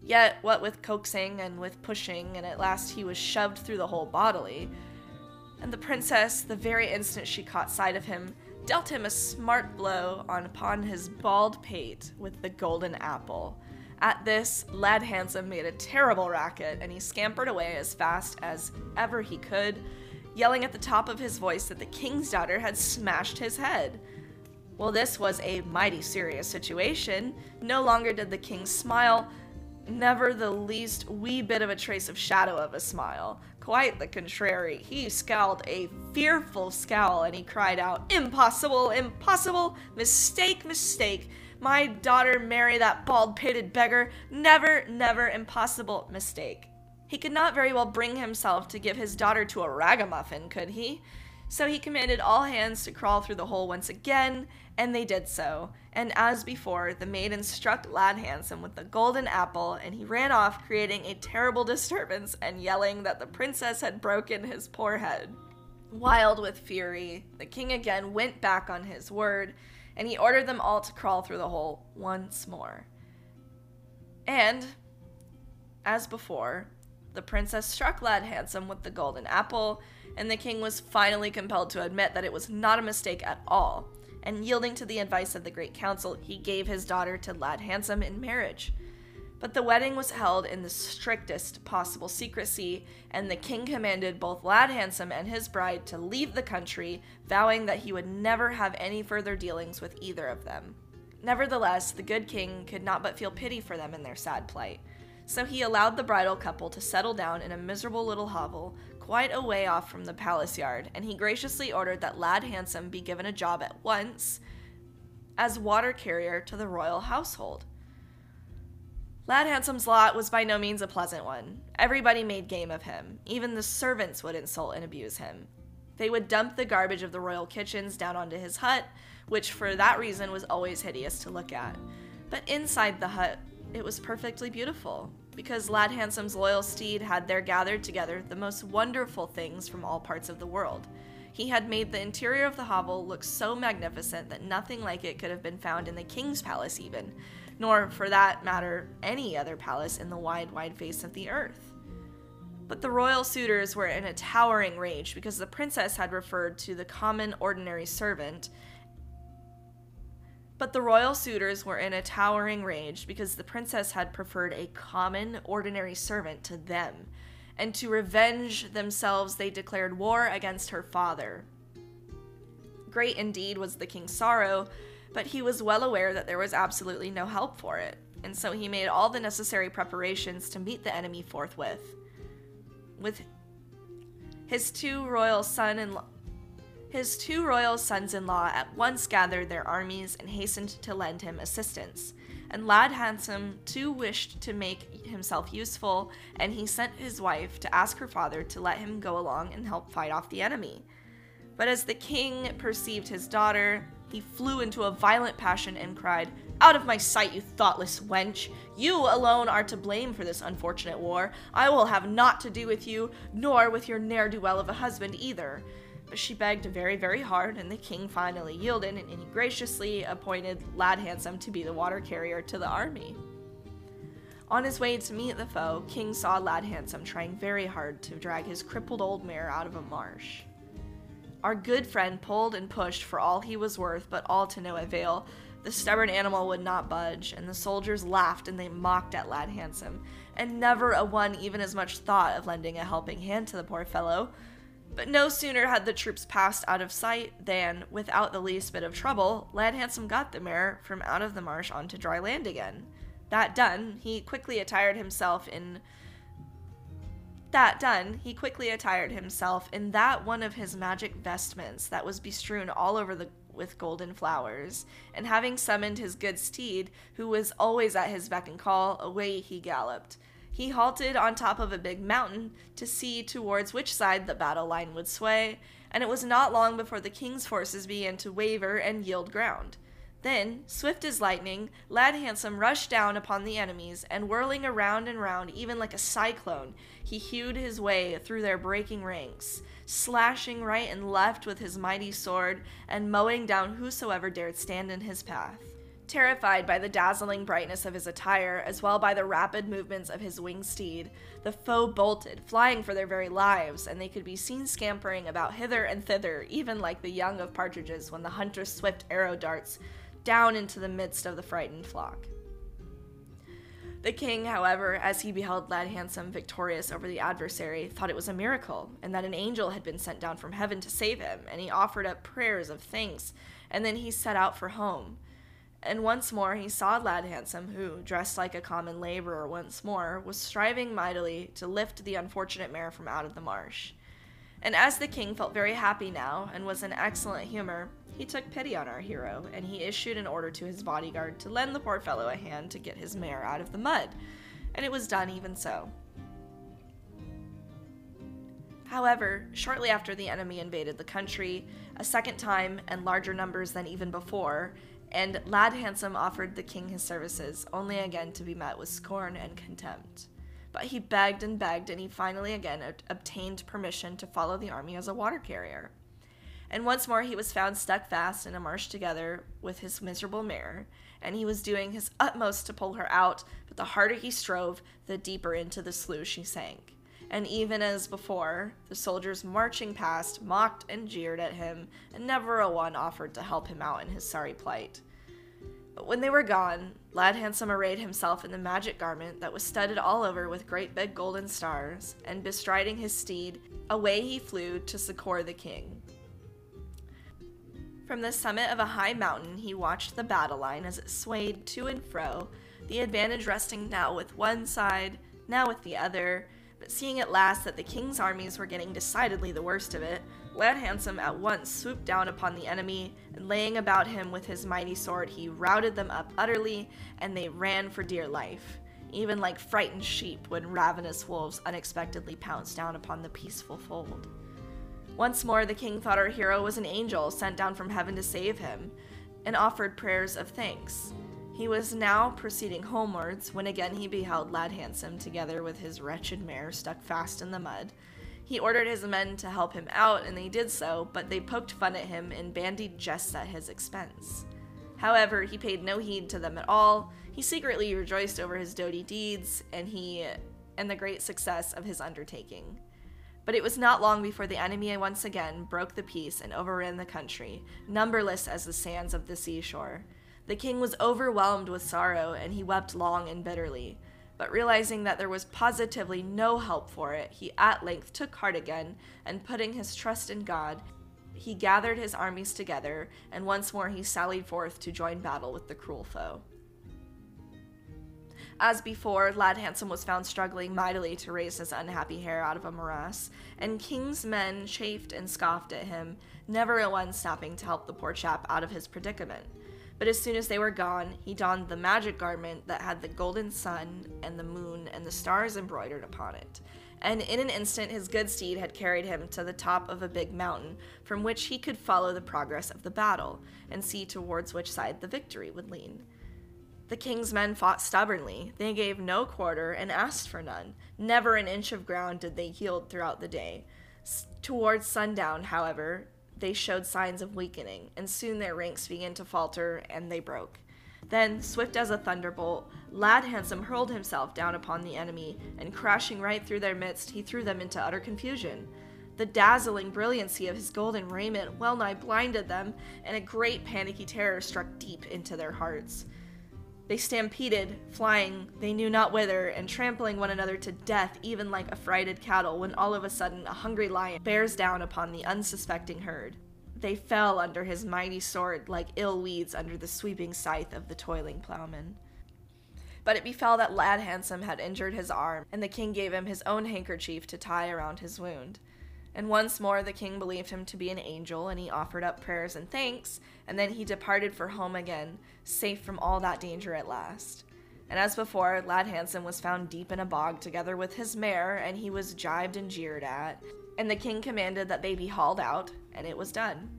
[SPEAKER 1] Yet, what with coaxing and with pushing, and at last he was shoved through the hole bodily, and the princess, the very instant she caught sight of him, dealt him a smart blow on upon his bald pate with the golden apple. At this, Lad Handsome made a terrible racket, and he scampered away as fast as ever he could, yelling at the top of his voice that the king's daughter had smashed his head. Well, this was a mighty serious situation. No longer did the king smile, never the least wee bit of a trace of shadow of a smile. Quite the contrary, he scowled a fearful scowl and he cried out, Impossible, impossible, mistake, mistake. My daughter marry that bald pated beggar. Never, never, impossible mistake. He could not very well bring himself to give his daughter to a ragamuffin, could he? So he commanded all hands to crawl through the hole once again, and they did so. And as before, the maiden struck Lad Handsome with the golden apple, and he ran off, creating a terrible disturbance and yelling that the princess had broken his poor head. Wild with fury, the king again went back on his word, and he ordered them all to crawl through the hole once more. And, as before, the princess struck Lad Handsome with the golden apple, and the king was finally compelled to admit that it was not a mistake at all, and yielding to the advice of the Great Council, he gave his daughter to Lad Handsome in marriage. But the wedding was held in the strictest possible secrecy, and the king commanded both Lad Handsome and his bride to leave the country, vowing that he would never have any further dealings with either of them. Nevertheless, the good king could not but feel pity for them in their sad plight. So he allowed the bridal couple to settle down in a miserable little hovel quite a way off from the palace yard, and he graciously ordered that Lad Handsome be given a job at once as water carrier to the royal household. Lad Handsome's lot was by no means a pleasant one. Everybody made game of him. Even the servants would insult and abuse him. They would dump the garbage of the royal kitchens down onto his hut, which for that reason was always hideous to look at. But inside the hut, it was perfectly beautiful, because Lad Handsome's loyal steed had there gathered together the most wonderful things from all parts of the world. He had made the interior of the hovel look so magnificent that nothing like it could have been found in the king's palace, even nor for that matter any other palace in the wide, wide face of the earth. But the royal suitors were in a towering rage because the princess had referred to the common, ordinary servant. But the royal suitors were in a towering rage because the princess had preferred a common, ordinary servant to them, and to revenge themselves, they declared war against her father. Great indeed was the king's sorrow but he was well aware that there was absolutely no help for it, and so he made all the necessary preparations to meet the enemy forthwith. With his two royal son in his two royal sons-in-law at once gathered their armies and hastened to lend him assistance. And Lad Handsome too wished to make himself useful, and he sent his wife to ask her father to let him go along and help fight off the enemy. But as the king perceived his daughter, he flew into a violent passion and cried, Out of my sight, you thoughtless wench! You alone are to blame for this unfortunate war. I will have naught to do with you, nor with your ne'er do well of a husband either. She begged very, very hard, and the king finally yielded, and he graciously appointed Lad Handsome to be the water carrier to the army. On his way to meet the foe, King saw Lad Handsome trying very hard to drag his crippled old mare out of a marsh. Our good friend pulled and pushed for all he was worth, but all to no avail. The stubborn animal would not budge, and the soldiers laughed and they mocked at Lad Handsome, and never a one even as much thought of lending a helping hand to the poor fellow. But no sooner had the troops passed out of sight than, without the least bit of trouble, Lad Handsome got the mare from out of the marsh onto dry land again. That done, he quickly attired himself in that done, he quickly attired himself in that one of his magic vestments that was bestrewn all over the with golden flowers, and having summoned his good steed, who was always at his beck and call, away he galloped. He halted on top of a big mountain to see towards which side the battle line would sway, and it was not long before the king's forces began to waver and yield ground. Then, swift as lightning, Lad Handsome rushed down upon the enemies, and whirling around and round, even like a cyclone, he hewed his way through their breaking ranks, slashing right and left with his mighty sword, and mowing down whosoever dared stand in his path. Terrified by the dazzling brightness of his attire, as well by the rapid movements of his winged steed, the foe bolted, flying for their very lives, and they could be seen scampering about hither and thither, even like the young of partridges when the hunter's swift arrow darts down into the midst of the frightened flock. The king, however, as he beheld Lad Handsome victorious over the adversary, thought it was a miracle, and that an angel had been sent down from heaven to save him, and he offered up prayers of thanks, and then he set out for home. And once more he saw Lad Handsome, who, dressed like a common laborer once more, was striving mightily to lift the unfortunate mare from out of the marsh. And as the king felt very happy now, and was in excellent humor, he took pity on our hero, and he issued an order to his bodyguard to lend the poor fellow a hand to get his mare out of the mud, and it was done even so. However, shortly after the enemy invaded the country, a second time and larger numbers than even before, and Lad Handsome offered the king his services, only again to be met with scorn and contempt. But he begged and begged, and he finally again obtained permission to follow the army as a water carrier and once more he was found stuck fast in a marsh together with his miserable mare, and he was doing his utmost to pull her out, but the harder he strove, the deeper into the slough she sank. And even as before, the soldiers marching past mocked and jeered at him, and never a one offered to help him out in his sorry plight. But when they were gone, Lad Handsome arrayed himself in the magic garment that was studded all over with great big golden stars, and bestriding his steed, away he flew to succor the king. From the summit of a high mountain, he watched the battle line as it swayed to and fro, the advantage resting now with one side, now with the other, but seeing at last that the king's armies were getting decidedly the worst of it, Lad Handsome at once swooped down upon the enemy, and laying about him with his mighty sword, he routed them up utterly, and they ran for dear life, even like frightened sheep when ravenous wolves unexpectedly pounce down upon the peaceful fold. Once more, the king thought our hero was an angel sent down from heaven to save him, and offered prayers of thanks. He was now proceeding homewards when again he beheld Lad Handsome together with his wretched mare stuck fast in the mud. He ordered his men to help him out, and they did so, but they poked fun at him and bandied jests at his expense. However, he paid no heed to them at all. He secretly rejoiced over his doughty deeds and he and the great success of his undertaking. But it was not long before the enemy once again broke the peace and overran the country, numberless as the sands of the seashore. The king was overwhelmed with sorrow, and he wept long and bitterly. But realizing that there was positively no help for it, he at length took heart again, and putting his trust in God, he gathered his armies together, and once more he sallied forth to join battle with the cruel foe. As before, Lad Handsome was found struggling mightily to raise his unhappy hair out of a morass, and King's men chafed and scoffed at him, never a one stopping to help the poor chap out of his predicament. But as soon as they were gone, he donned the magic garment that had the golden sun and the moon and the stars embroidered upon it. And in an instant, his good steed had carried him to the top of a big mountain, from which he could follow the progress of the battle and see towards which side the victory would lean. The king's men fought stubbornly. They gave no quarter and asked for none. Never an inch of ground did they yield throughout the day. S- towards sundown, however, they showed signs of weakening, and soon their ranks began to falter and they broke. Then, swift as a thunderbolt, Lad Handsome hurled himself down upon the enemy, and crashing right through their midst, he threw them into utter confusion. The dazzling brilliancy of his golden raiment well nigh blinded them, and a great panicky terror struck deep into their hearts. They stampeded, flying they knew not whither, and trampling one another to death, even like affrighted cattle, when all of a sudden a hungry lion bears down upon the unsuspecting herd. They fell under his mighty sword like ill weeds under the sweeping scythe of the toiling plowman. But it befell that Lad Handsome had injured his arm, and the king gave him his own handkerchief to tie around his wound. And once more the king believed him to be an angel, and he offered up prayers and thanks, and then he departed for home again, safe from all that danger at last. And as before, Lad Handsome was found deep in a bog together with his mare, and he was jibed and jeered at, and the king commanded that they be hauled out, and it was done.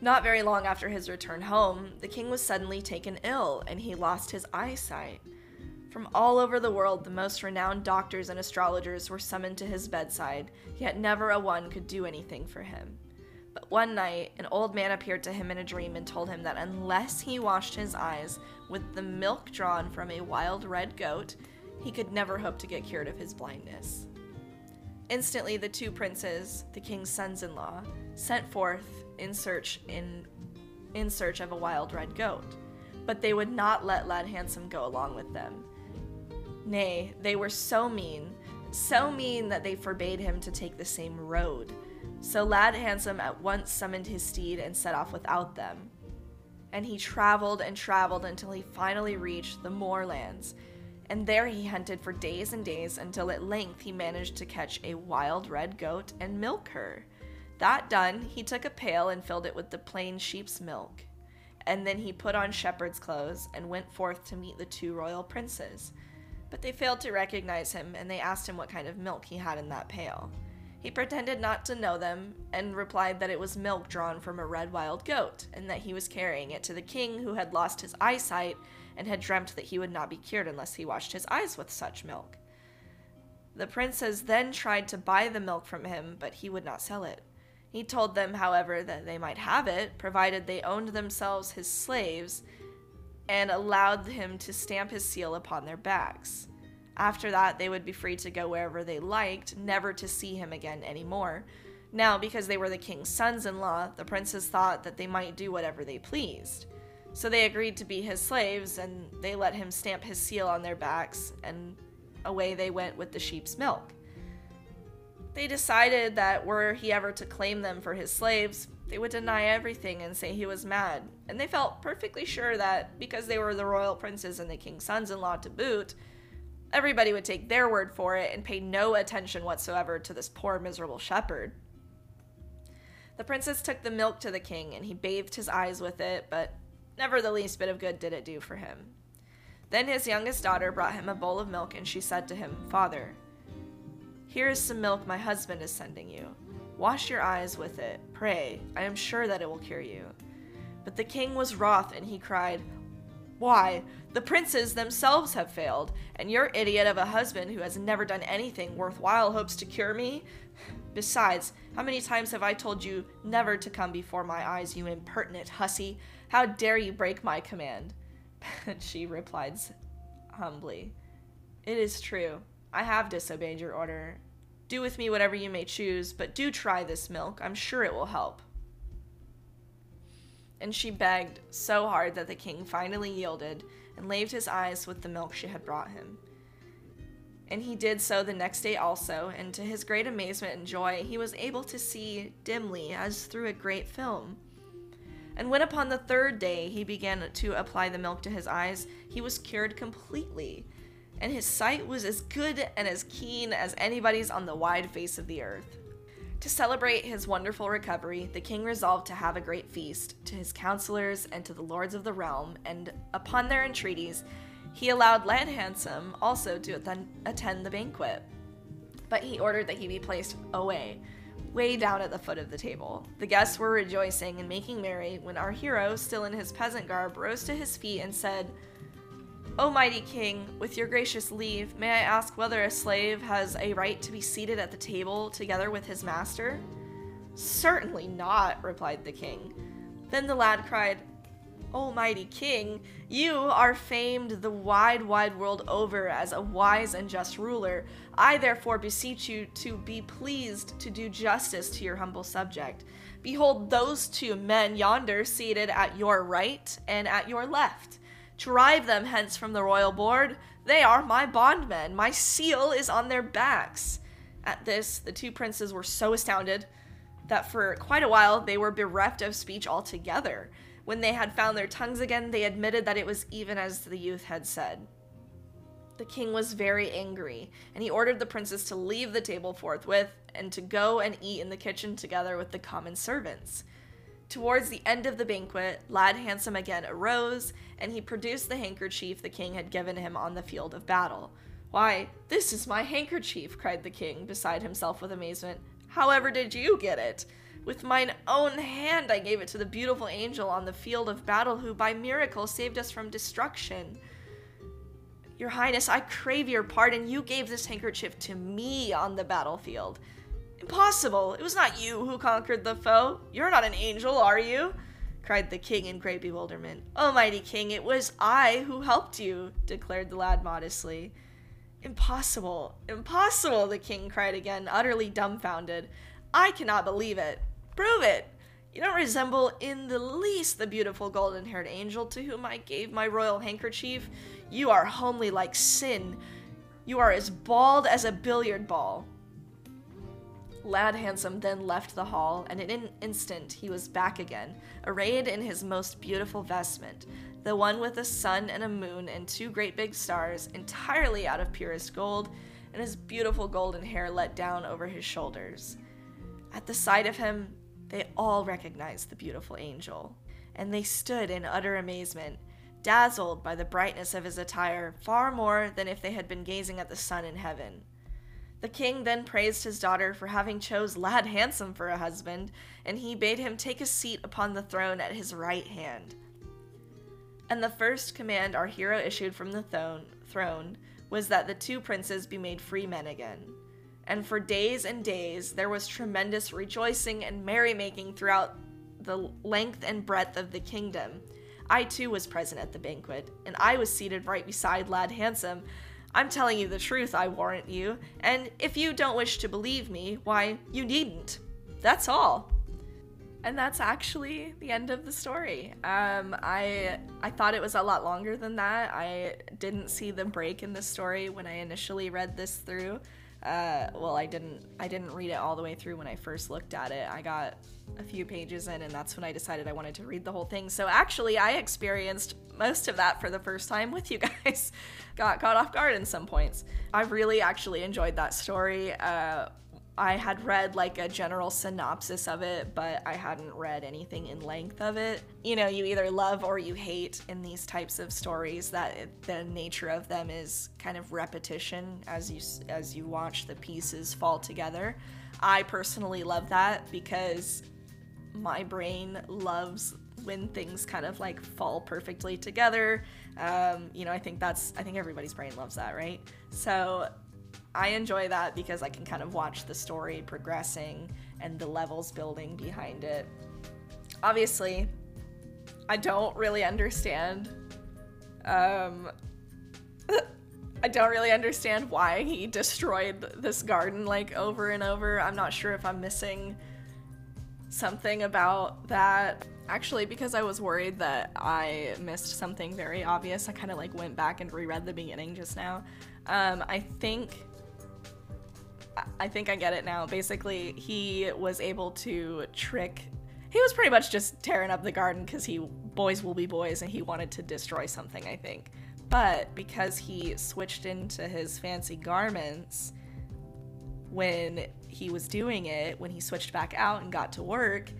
[SPEAKER 1] Not very long after his return home, the king was suddenly taken ill, and he lost his eyesight. From all over the world, the most renowned doctors and astrologers were summoned to his bedside, yet never a one could do anything for him. One night, an old man appeared to him in a dream and told him that unless he washed his eyes with the milk drawn from a wild red goat, he could never hope to get cured of his blindness. Instantly, the two princes, the king's sons in law, sent forth in search in, in search of a wild red goat. But they would not let Lad Handsome go along with them. Nay, they were so mean, so mean that they forbade him to take the same road. So Lad Handsome at once summoned his steed and set off without them. And he traveled and traveled until he finally reached the moorlands, and there he hunted for days and days until at length he managed to catch a wild red goat and milk her. That done, he took a pail and filled it with the plain sheep's milk. And then he put on shepherd's clothes and went forth to meet the two royal princes but they failed to recognize him and they asked him what kind of milk he had in that pail. He pretended not to know them and replied that it was milk drawn from a red wild goat and that he was carrying it to the king who had lost his eyesight and had dreamt that he would not be cured unless he washed his eyes with such milk. The princes then tried to buy the milk from him, but he would not sell it. He told them, however, that they might have it, provided they owned themselves his slaves and allowed him to stamp his seal upon their backs. After that, they would be free to go wherever they liked, never to see him again anymore. Now, because they were the king's sons in law, the princes thought that they might do whatever they pleased. So they agreed to be his slaves, and they let him stamp his seal on their backs, and away they went with the sheep's milk. They decided that were he ever to claim them for his slaves, they would deny everything and say he was mad, and they felt perfectly sure that because they were the royal princes and the king's sons in law to boot, everybody would take their word for it and pay no attention whatsoever to this poor, miserable shepherd. The princess took the milk to the king, and he bathed his eyes with it, but never the least bit of good did it do for him. Then his youngest daughter brought him a bowl of milk, and she said to him, Father, here is some milk my husband is sending you. Wash your eyes with it. Pray. I am sure that it will cure you. But the king was wroth, and he cried, Why? The princes themselves have failed, and your idiot of a husband who has never done anything worthwhile hopes to cure me? Besides, how many times have I told you never to come before my eyes, you impertinent hussy? How dare you break my command? she replies humbly, It is true. I have disobeyed your order, do with me whatever you may choose, but do try this milk. I'm sure it will help. And she begged so hard that the king finally yielded and laved his eyes with the milk she had brought him. And he did so the next day also, and to his great amazement and joy, he was able to see dimly as through a great film. And when upon the third day he began to apply the milk to his eyes, he was cured completely and his sight was as good and as keen as anybody's on the wide face of the earth. To celebrate his wonderful recovery, the king resolved to have a great feast to his counselors and to the lords of the realm, and upon their entreaties, he allowed Lad Handsome also to attend the banquet. But he ordered that he be placed away, way down at the foot of the table. The guests were rejoicing and making merry when our hero, still in his peasant garb, rose to his feet and said, O mighty king, with your gracious leave, may I ask whether a slave has a right to be seated at the table together with his master? Certainly not, replied the king. Then the lad cried, O mighty king, you are famed the wide, wide world over as a wise and just ruler. I therefore beseech you to be pleased to do justice to your humble subject. Behold those two men yonder seated at your right and at your left. Drive them hence from the royal board. They are my bondmen. My seal is on their backs. At this, the two princes were so astounded that for quite a while they were bereft of speech altogether. When they had found their tongues again, they admitted that it was even as the youth had said. The king was very angry, and he ordered the princes to leave the table forthwith and to go and eat in the kitchen together with the common servants. Towards the end of the banquet, Lad Handsome again arose, and he produced the handkerchief the king had given him on the field of battle. Why, this is my handkerchief, cried the king, beside himself with amazement. However did you get it? With mine own hand I gave it to the beautiful angel on the field of battle, who by miracle saved us from destruction. Your Highness, I crave your pardon. You gave this handkerchief to me on the battlefield. Impossible! It was not you who conquered the foe. You're not an angel, are you? cried the king in great bewilderment. Almighty king, it was I who helped you, declared the lad modestly. Impossible! Impossible! the king cried again, utterly dumbfounded. I cannot believe it. Prove it! You don't resemble in the least the beautiful golden haired angel to whom I gave my royal handkerchief. You are homely like sin. You are as bald as a billiard ball. Lad Handsome then left the hall, and in an instant he was back again, arrayed in his most beautiful vestment, the one with a sun and a moon and two great big stars, entirely out of purest gold, and his beautiful golden hair let down over his shoulders. At the sight of him, they all recognized the beautiful angel, and they stood in utter amazement, dazzled by the brightness of his attire far more than if they had been gazing at the sun in heaven. The king then praised his daughter for having chose Lad Handsome for a husband, and he bade him take a seat upon the throne at his right hand. And the first command our hero issued from the throne was that the two princes be made free men again. And for days and days there was tremendous rejoicing and merrymaking throughout the length and breadth of the kingdom. I too was present at the banquet, and I was seated right beside Lad Handsome, I'm telling you the truth, I warrant you, and if you don't wish to believe me, why, you needn't. That's all. and that's actually the end of the story. Um, I I thought it was a lot longer than that. I didn't see the break in the story when I initially read this through. Uh, well, I didn't I didn't read it all the way through when I first looked at it. I got a few pages in, and that's when I decided I wanted to read the whole thing. So actually, I experienced most of that for the first time with you guys. got caught off guard in some points. I really actually enjoyed that story. Uh, I had read like a general synopsis of it, but I hadn't read anything in length of it. You know, you either love or you hate in these types of stories that it, the nature of them is kind of repetition as you as you watch the pieces fall together. I personally love that because my brain loves when things kind of like fall perfectly together. Um, you know, I think that's I think everybody's brain loves that, right? So I enjoy that because I can kind of watch the story progressing and the levels building behind it. Obviously, I don't really understand. Um, I don't really understand why he destroyed this garden like over and over. I'm not sure if I'm missing something about that. Actually, because I was worried that I missed something very obvious, I kind of like went back and reread the beginning just now. Um, I think I think I get it now. Basically, he was able to trick. He was pretty much just tearing up the garden because he boys will be boys, and he wanted to destroy something. I think, but because he switched into his fancy garments when he was doing it, when he switched back out and got to work,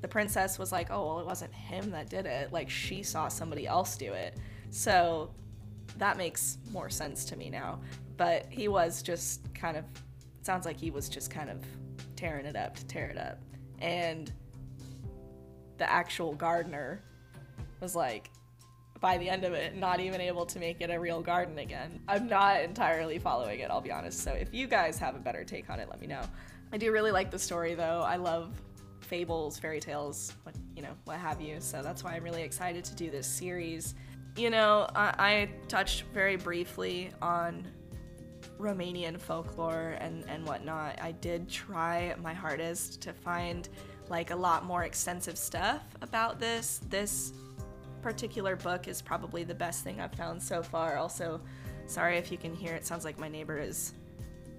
[SPEAKER 1] the princess was like, "Oh, well, it wasn't him that did it. Like she saw somebody else do it." So that makes more sense to me now. But he was just kind of sounds like he was just kind of tearing it up to tear it up. And the actual gardener was like, by the end of it, not even able to make it a real garden again. I'm not entirely following it, I'll be honest. So if you guys have a better take on it, let me know. I do really like the story though. I love fables, fairy tales, what you know, what have you. So that's why I'm really excited to do this series. You know, I, I touched very briefly on Romanian folklore and, and whatnot, I did try my hardest to find like a lot more extensive stuff about this. This particular book is probably the best thing I've found so far. Also, sorry if you can hear it, sounds like my neighbor is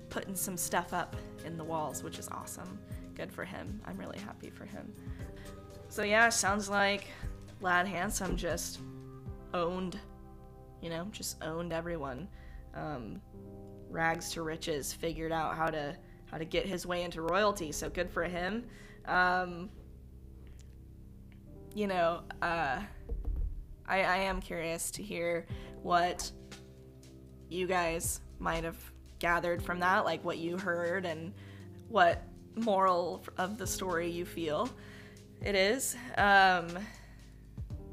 [SPEAKER 1] putting some stuff up in the walls, which is awesome. Good for him. I'm really happy for him. So, yeah, sounds like Lad Handsome just owned, you know, just owned everyone. Um, rags to riches, figured out how to how to get his way into royalty. So good for him. Um, you know, uh, I, I am curious to hear what you guys might have gathered from that, like what you heard and what moral of the story you feel it is. Um,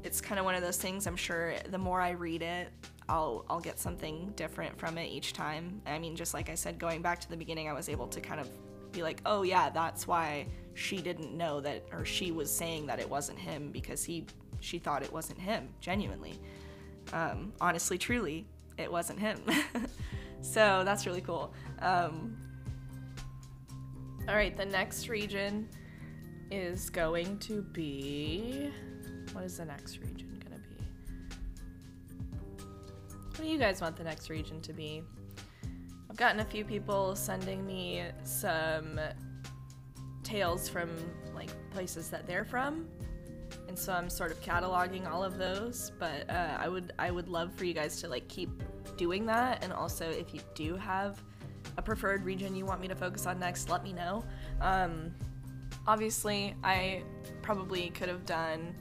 [SPEAKER 1] it's kind of one of those things. I'm sure the more I read it, I'll I'll get something different from it each time. I mean, just like I said, going back to the beginning, I was able to kind of be like, oh yeah, that's why she didn't know that, or she was saying that it wasn't him because he she thought it wasn't him genuinely. Um, honestly, truly, it wasn't him. so that's really cool. Um, all right, the next region is going to be. What is the next region? What do you guys want the next region to be? I've gotten a few people sending me some tales from like places that they're from, and so I'm sort of cataloging all of those. But uh, I would I would love for you guys to like keep doing that, and also if you do have a preferred region you want me to focus on next, let me know. Um, obviously, I probably could have done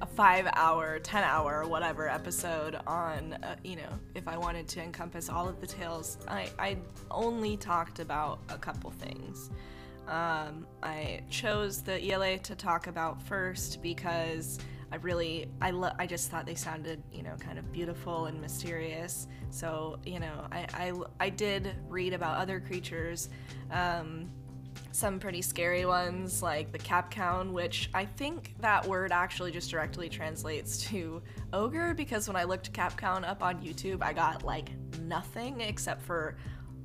[SPEAKER 1] a five hour, 10 hour, whatever episode on, uh, you know, if I wanted to encompass all of the tales. I, I only talked about a couple things. Um, I chose the iele to talk about first because I really, I, lo- I just thought they sounded, you know, kind of beautiful and mysterious. So, you know, I, I, I did read about other creatures. Um, some pretty scary ones like the Capcaun, which I think that word actually just directly translates to ogre because when I looked Capcaun up on YouTube, I got like nothing except for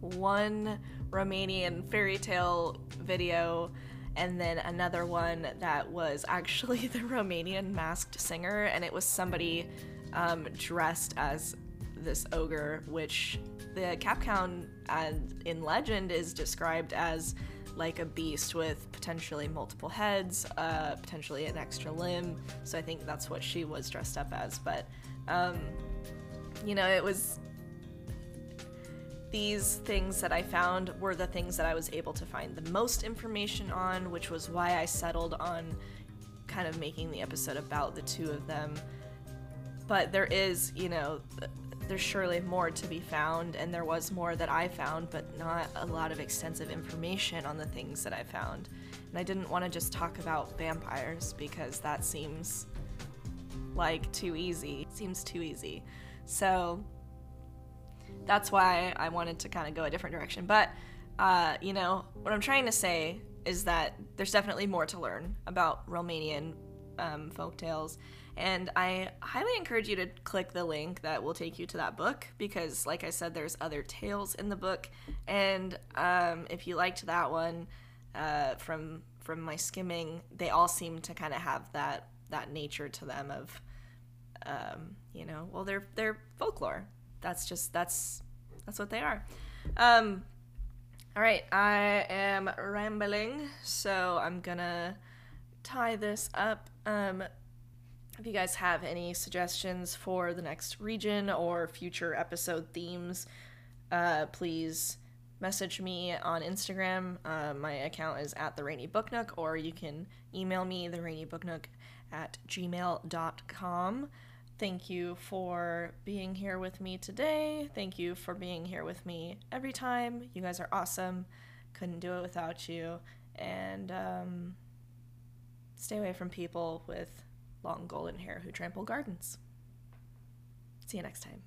[SPEAKER 1] one Romanian fairy tale video and then another one that was actually the Romanian masked singer, and it was somebody um, dressed as this ogre, which the Capcaun uh, in legend is described as like a beast with potentially multiple heads, uh, potentially an extra limb. So I think that's what she was dressed up as. But, um, you know, it was. These things that I found were the things that I was able to find the most information on, which was why I settled on kind of making the episode about the two of them. But there is, you know, there's surely more to be found, and there was more that I found, but not a lot of extensive information on the things that I found. And I didn't want to just talk about vampires because that seems like too easy. Seems too easy. So that's why I wanted to kind of go a different direction. But, uh, you know, what I'm trying to say is that there's definitely more to learn about Romanian um, folk tales and I highly encourage you to click the link that will take you to that book because, like I said, there's other tales in the book. And um, if you liked that one uh, from from my skimming, they all seem to kind of have that that nature to them of, um, you know, well, they're they're folklore. That's just that's that's what they are. Um, all right, I am rambling, so I'm gonna tie this up. Um, if you guys have any suggestions for the next region or future episode themes, uh, please message me on Instagram. Uh, my account is at the Rainy Book Nook, or you can email me, the Rainy Book Nook at gmail.com. Thank you for being here with me today. Thank you for being here with me every time. You guys are awesome. Couldn't do it without you. And um, stay away from people with long golden hair who trample gardens. See you next time.